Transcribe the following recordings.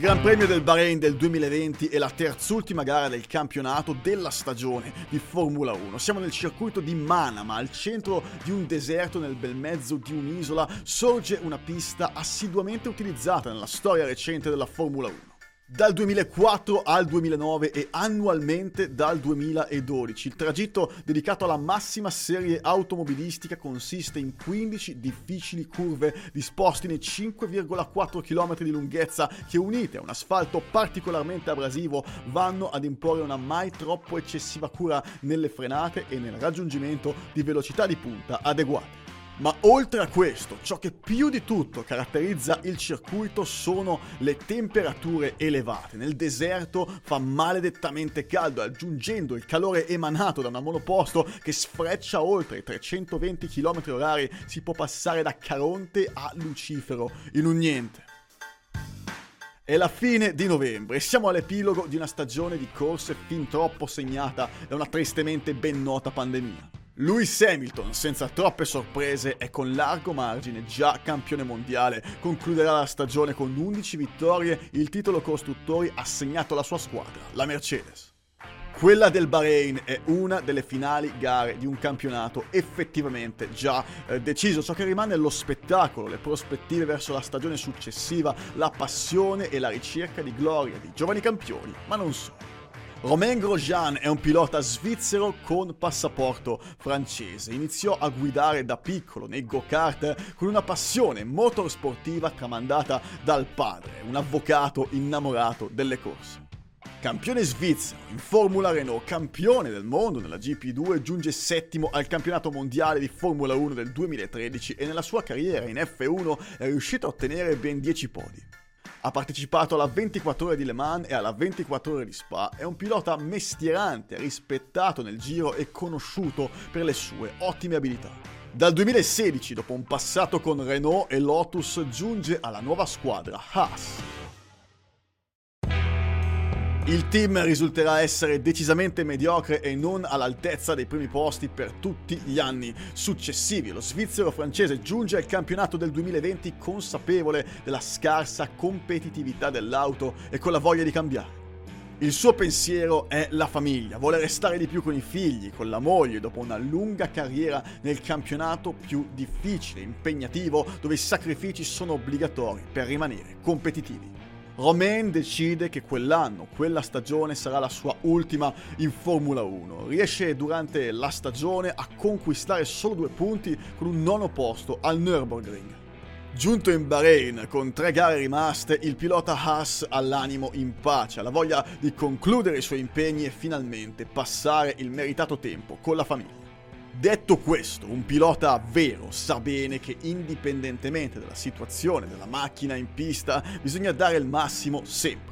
Gran Premio del Bahrain del 2020 è la terzultima gara del campionato della stagione di Formula 1. Siamo nel circuito di Manama, al centro di un deserto nel bel mezzo di un'isola, sorge una pista assiduamente utilizzata nella storia recente della Formula 1. Dal 2004 al 2009 e annualmente dal 2012. Il tragitto dedicato alla massima serie automobilistica consiste in 15 difficili curve disposte nei 5,4 km di lunghezza che unite a un asfalto particolarmente abrasivo vanno ad imporre una mai troppo eccessiva cura nelle frenate e nel raggiungimento di velocità di punta adeguate. Ma oltre a questo, ciò che più di tutto caratterizza il circuito sono le temperature elevate. Nel deserto fa maledettamente caldo, aggiungendo il calore emanato da una monoposto che sfreccia oltre i 320 km orari, si può passare da Caronte a Lucifero in un niente. È la fine di novembre e siamo all'epilogo di una stagione di corse fin troppo segnata da una tristemente ben nota pandemia. Lewis Hamilton, senza troppe sorprese e con largo margine già campione mondiale, concluderà la stagione con 11 vittorie, il titolo costruttori assegnato alla sua squadra, la Mercedes. Quella del Bahrain è una delle finali gare di un campionato effettivamente già eh, deciso. Ciò che rimane è lo spettacolo, le prospettive verso la stagione successiva, la passione e la ricerca di gloria di giovani campioni, ma non solo. Romain Grosjean è un pilota svizzero con passaporto francese. Iniziò a guidare da piccolo nei go-kart con una passione motorsportiva tramandata dal padre, un avvocato innamorato delle corse. Campione svizzero in Formula Renault, campione del mondo nella GP2, giunge settimo al campionato mondiale di Formula 1 del 2013 e nella sua carriera in F1 è riuscito a ottenere ben 10 podi. Ha partecipato alla 24 ore di Le Mans e alla 24 ore di Spa, è un pilota mestierante, rispettato nel giro e conosciuto per le sue ottime abilità. Dal 2016, dopo un passato con Renault e Lotus, giunge alla nuova squadra Haas. Il team risulterà essere decisamente mediocre e non all'altezza dei primi posti per tutti gli anni successivi. Lo svizzero francese giunge al campionato del 2020 consapevole della scarsa competitività dell'auto e con la voglia di cambiare. Il suo pensiero è la famiglia, vuole restare di più con i figli, con la moglie, dopo una lunga carriera nel campionato più difficile, impegnativo, dove i sacrifici sono obbligatori per rimanere competitivi. Romain decide che quell'anno, quella stagione sarà la sua ultima in Formula 1. Riesce durante la stagione a conquistare solo due punti con un nono posto al Nürburgring. Giunto in Bahrain con tre gare rimaste, il pilota Haas ha l'animo in pace, ha la voglia di concludere i suoi impegni e finalmente passare il meritato tempo con la famiglia. Detto questo, un pilota vero sa bene che indipendentemente dalla situazione della macchina in pista bisogna dare il massimo sempre.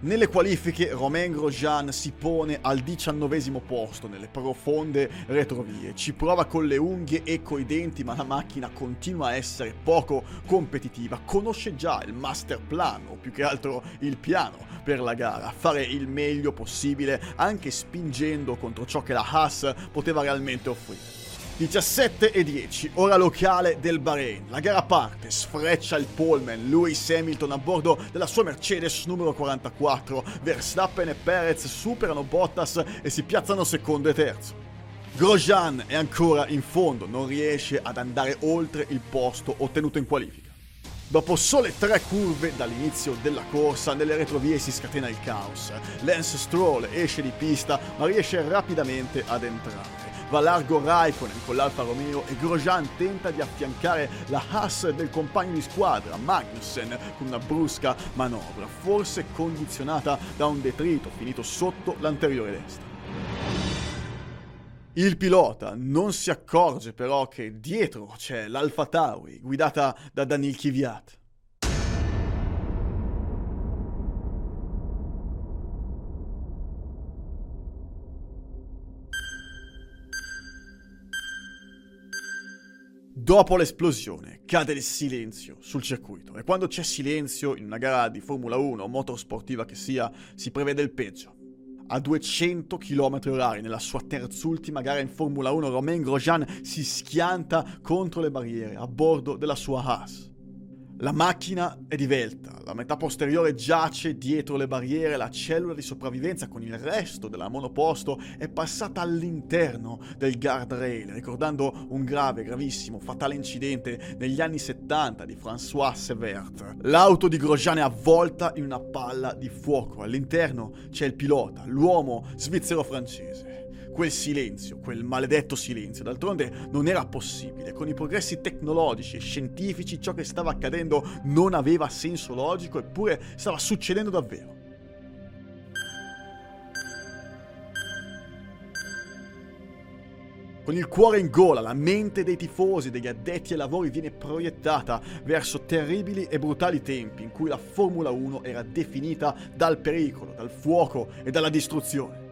Nelle qualifiche Romain Grosjean si pone al diciannovesimo posto nelle profonde retrovie, ci prova con le unghie e coi denti ma la macchina continua a essere poco competitiva, conosce già il master plan o più che altro il piano per la gara, fare il meglio possibile anche spingendo contro ciò che la Haas poteva realmente offrire. 17 e 10, ora locale del Bahrain. La gara parte, sfreccia il poleman, Lewis Hamilton a bordo della sua Mercedes numero 44. Verstappen e Perez superano Bottas e si piazzano secondo e terzo. Grosjean è ancora in fondo, non riesce ad andare oltre il posto ottenuto in qualifica. Dopo sole tre curve dall'inizio della corsa, nelle retrovie si scatena il caos. Lance Stroll esce di pista, ma riesce rapidamente ad entrare va largo Raikkonen con l'Alfa Romeo e Grosjean tenta di affiancare la Haas del compagno di squadra Magnussen con una brusca manovra, forse condizionata da un detrito finito sotto l'anteriore destra. Il pilota non si accorge però che dietro c'è l'Alfa Tauri guidata da Danil Kvyat. Dopo l'esplosione cade il silenzio sul circuito e quando c'è silenzio in una gara di Formula 1 o motorsportiva che sia, si prevede il peggio. A 200 km h nella sua terzultima gara in Formula 1 Romain Grosjean si schianta contro le barriere a bordo della sua Haas. La macchina è divelta, la metà posteriore giace dietro le barriere, la cellula di sopravvivenza con il resto della monoposto è passata all'interno del guardrail, ricordando un grave, gravissimo, fatale incidente negli anni 70 di François Severt. L'auto di Grosjean è avvolta in una palla di fuoco, all'interno c'è il pilota, l'uomo svizzero-francese quel silenzio, quel maledetto silenzio. D'altronde non era possibile. Con i progressi tecnologici e scientifici ciò che stava accadendo non aveva senso logico, eppure stava succedendo davvero. Con il cuore in gola, la mente dei tifosi, degli addetti ai lavori viene proiettata verso terribili e brutali tempi in cui la Formula 1 era definita dal pericolo, dal fuoco e dalla distruzione.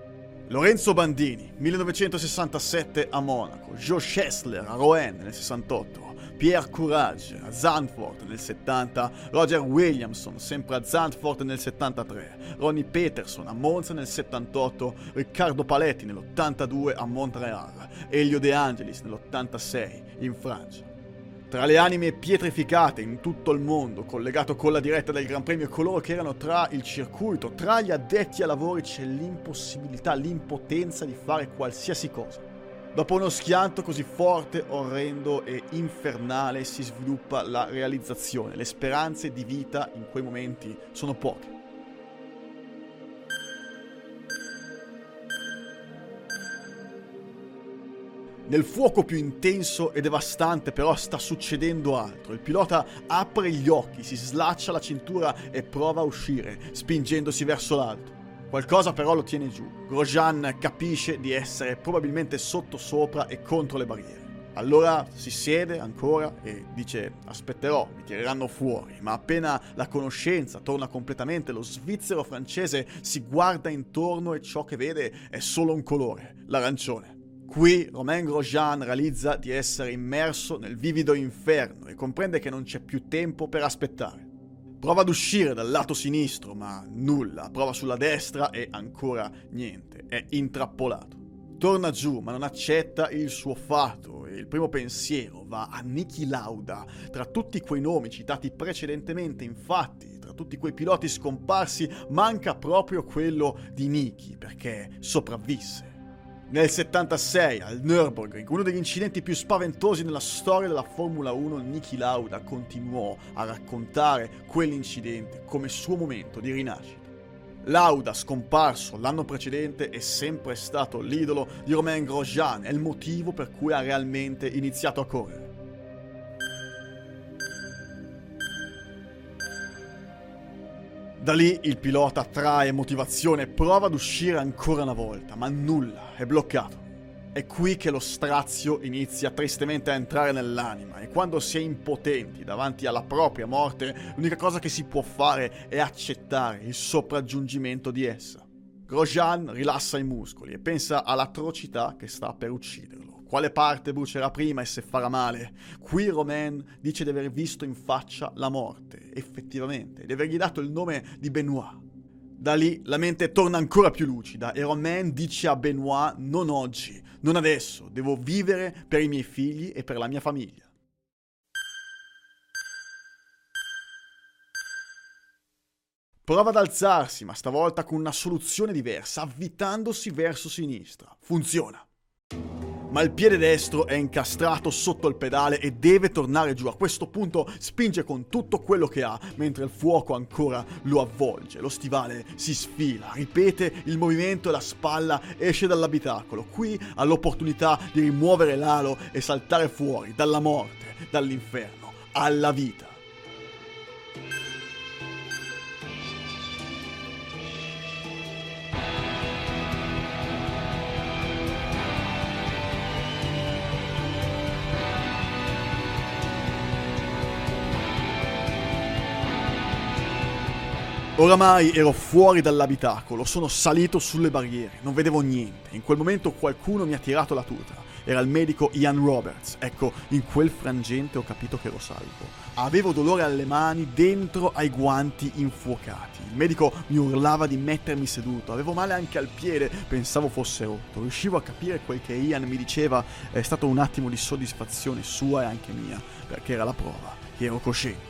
Lorenzo Bandini, 1967 a Monaco, Joe Schessler a Rouen nel 68, Pierre Courage a Zandvoort nel 70, Roger Williamson sempre a Zandvoort nel 73, Ronnie Peterson a Monza nel 78, Riccardo Paletti nell'82 a Montreal, Elio De Angelis nell'86 in Francia. Tra le anime pietrificate in tutto il mondo, collegato con la diretta del Gran Premio coloro che erano tra il circuito, tra gli addetti ai lavori, c'è l'impossibilità, l'impotenza di fare qualsiasi cosa. Dopo uno schianto così forte, orrendo e infernale si sviluppa la realizzazione. Le speranze di vita in quei momenti sono poche. Nel fuoco più intenso e devastante però sta succedendo altro. Il pilota apre gli occhi, si slaccia la cintura e prova a uscire, spingendosi verso l'alto. Qualcosa però lo tiene giù. Grosjean capisce di essere probabilmente sotto sopra e contro le barriere. Allora si siede ancora e dice aspetterò, mi tireranno fuori, ma appena la conoscenza torna completamente, lo svizzero francese si guarda intorno e ciò che vede è solo un colore, l'arancione. Qui Romain Grosjean realizza di essere immerso nel vivido inferno e comprende che non c'è più tempo per aspettare. Prova ad uscire dal lato sinistro, ma nulla. Prova sulla destra e ancora niente. È intrappolato. Torna giù, ma non accetta il suo fato e il primo pensiero va a Niki Lauda. Tra tutti quei nomi citati precedentemente, infatti, tra tutti quei piloti scomparsi, manca proprio quello di Niki, perché sopravvisse. Nel 76, al Nürburgring, uno degli incidenti più spaventosi nella storia della Formula 1, Niki Lauda continuò a raccontare quell'incidente come suo momento di rinascita. Lauda, scomparso l'anno precedente, è sempre stato l'idolo di Romain Grosjean, è il motivo per cui ha realmente iniziato a correre. Da lì il pilota trae motivazione e prova ad uscire ancora una volta, ma nulla, è bloccato. È qui che lo strazio inizia tristemente a entrare nell'anima e quando si è impotenti davanti alla propria morte, l'unica cosa che si può fare è accettare il sopraggiungimento di essa. Grosjean rilassa i muscoli e pensa all'atrocità che sta per ucciderlo. Quale parte brucerà prima e se farà male? Qui Romain dice di aver visto in faccia la morte, effettivamente, di avergli dato il nome di Benoit. Da lì la mente torna ancora più lucida e Romain dice a Benoit non oggi, non adesso, devo vivere per i miei figli e per la mia famiglia. Prova ad alzarsi, ma stavolta con una soluzione diversa, avvitandosi verso sinistra. Funziona. Ma il piede destro è incastrato sotto il pedale e deve tornare giù. A questo punto spinge con tutto quello che ha, mentre il fuoco ancora lo avvolge. Lo stivale si sfila, ripete il movimento e la spalla esce dall'abitacolo. Qui ha l'opportunità di rimuovere l'alo e saltare fuori dalla morte, dall'inferno, alla vita. Oramai ero fuori dall'abitacolo, sono salito sulle barriere, non vedevo niente. In quel momento qualcuno mi ha tirato la tuta. Era il medico Ian Roberts. Ecco, in quel frangente ho capito che ero salvo. Avevo dolore alle mani, dentro ai guanti infuocati. Il medico mi urlava di mettermi seduto, avevo male anche al piede, pensavo fosse rotto. Riuscivo a capire quel che Ian mi diceva, è stato un attimo di soddisfazione sua e anche mia, perché era la prova che ero cosciente.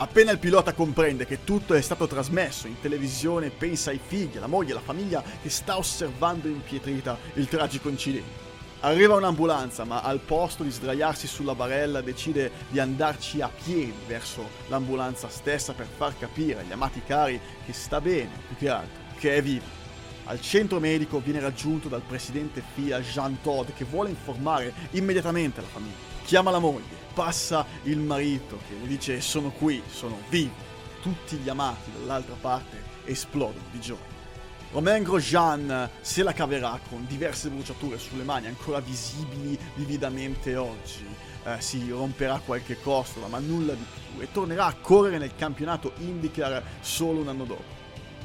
Appena il pilota comprende che tutto è stato trasmesso in televisione, pensa ai figli, alla moglie, alla famiglia che sta osservando impietrita il tragico incidente. Arriva un'ambulanza, ma al posto di sdraiarsi sulla barella decide di andarci a piedi verso l'ambulanza stessa per far capire agli amati cari che sta bene, più che altro, che è vivo. Al centro medico viene raggiunto dal presidente FIA Jean Todt che vuole informare immediatamente la famiglia. Chiama la moglie, passa il marito che gli dice sono qui, sono vivo. Tutti gli amati dall'altra parte esplodono di gioia. Romain Grosjean se la caverà con diverse bruciature sulle mani ancora visibili vividamente oggi. Eh, si romperà qualche costola, ma nulla di più, e tornerà a correre nel campionato IndyCar solo un anno dopo.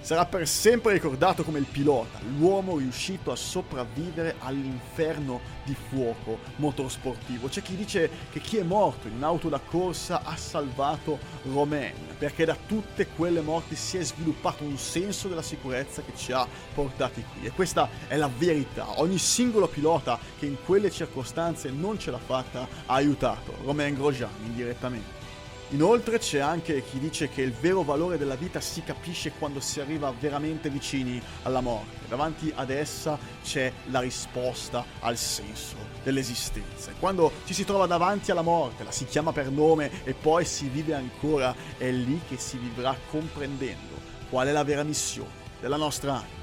Sarà per sempre ricordato come il pilota, l'uomo riuscito a sopravvivere all'inferno di fuoco motorsportivo. C'è chi dice che chi è morto in un'auto da corsa ha salvato Romain, perché da tutte quelle morti si è sviluppato un senso della sicurezza che ci ha portati qui. E questa è la verità. Ogni singolo pilota che in quelle circostanze non ce l'ha fatta ha aiutato Romain Grosjean indirettamente. Inoltre c'è anche chi dice che il vero valore della vita si capisce quando si arriva veramente vicini alla morte. Davanti ad essa c'è la risposta al senso dell'esistenza. E quando ci si trova davanti alla morte, la si chiama per nome e poi si vive ancora, è lì che si vivrà comprendendo qual è la vera missione della nostra anima.